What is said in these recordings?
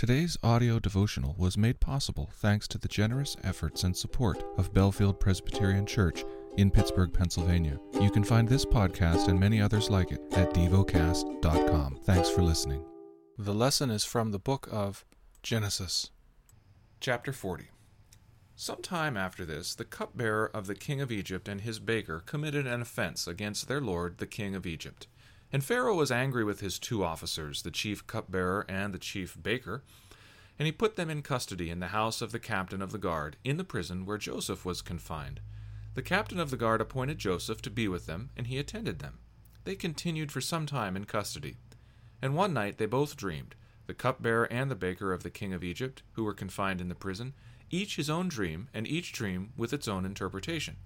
Today's audio devotional was made possible thanks to the generous efforts and support of Bellefield Presbyterian Church in Pittsburgh, Pennsylvania. You can find this podcast and many others like it at devocast.com. Thanks for listening. The lesson is from the book of Genesis, chapter 40. Some time after this, the cupbearer of the king of Egypt and his baker committed an offense against their lord, the king of Egypt. And Pharaoh was angry with his two officers, the chief cupbearer and the chief baker, and he put them in custody in the house of the captain of the guard, in the prison where Joseph was confined. The captain of the guard appointed Joseph to be with them, and he attended them. They continued for some time in custody. And one night they both dreamed, the cupbearer and the baker of the king of Egypt, who were confined in the prison, each his own dream, and each dream with its own interpretation.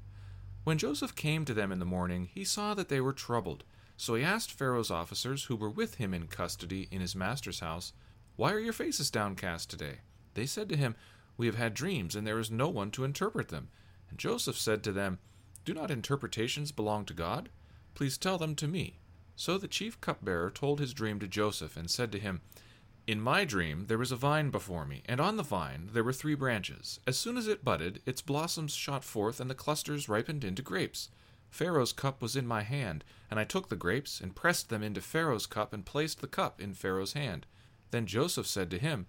When Joseph came to them in the morning, he saw that they were troubled so he asked Pharaoh's officers, who were with him in custody in his master's house, Why are your faces downcast today? They said to him, We have had dreams, and there is no one to interpret them. And Joseph said to them, Do not interpretations belong to God? Please tell them to me. So the chief cupbearer told his dream to Joseph, and said to him, In my dream there was a vine before me, and on the vine there were three branches. As soon as it budded, its blossoms shot forth, and the clusters ripened into grapes. Pharaoh's cup was in my hand, and I took the grapes, and pressed them into Pharaoh's cup, and placed the cup in Pharaoh's hand. Then Joseph said to him,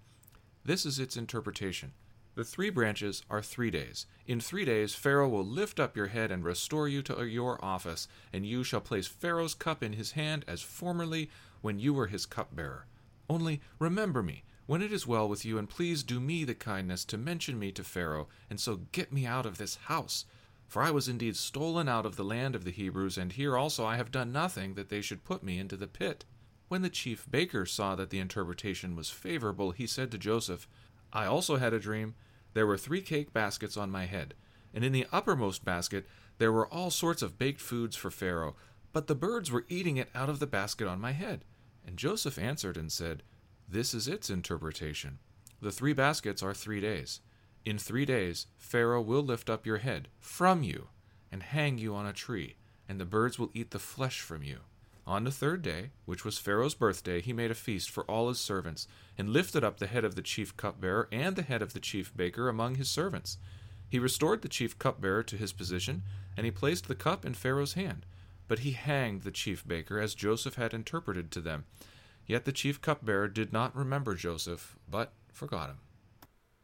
This is its interpretation. The three branches are three days. In three days Pharaoh will lift up your head and restore you to your office, and you shall place Pharaoh's cup in his hand as formerly when you were his cupbearer. Only remember me when it is well with you, and please do me the kindness to mention me to Pharaoh, and so get me out of this house. For I was indeed stolen out of the land of the Hebrews, and here also I have done nothing that they should put me into the pit. When the chief baker saw that the interpretation was favorable, he said to Joseph, I also had a dream. There were three cake baskets on my head, and in the uppermost basket there were all sorts of baked foods for Pharaoh, but the birds were eating it out of the basket on my head. And Joseph answered and said, This is its interpretation. The three baskets are three days. In three days Pharaoh will lift up your head from you and hang you on a tree, and the birds will eat the flesh from you. On the third day, which was Pharaoh's birthday, he made a feast for all his servants, and lifted up the head of the chief cupbearer and the head of the chief baker among his servants. He restored the chief cupbearer to his position, and he placed the cup in Pharaoh's hand. But he hanged the chief baker, as Joseph had interpreted to them. Yet the chief cupbearer did not remember Joseph, but forgot him.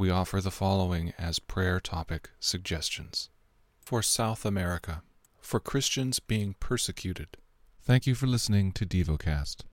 we offer the following as prayer topic suggestions. For South America, for Christians being persecuted. Thank you for listening to DevoCast.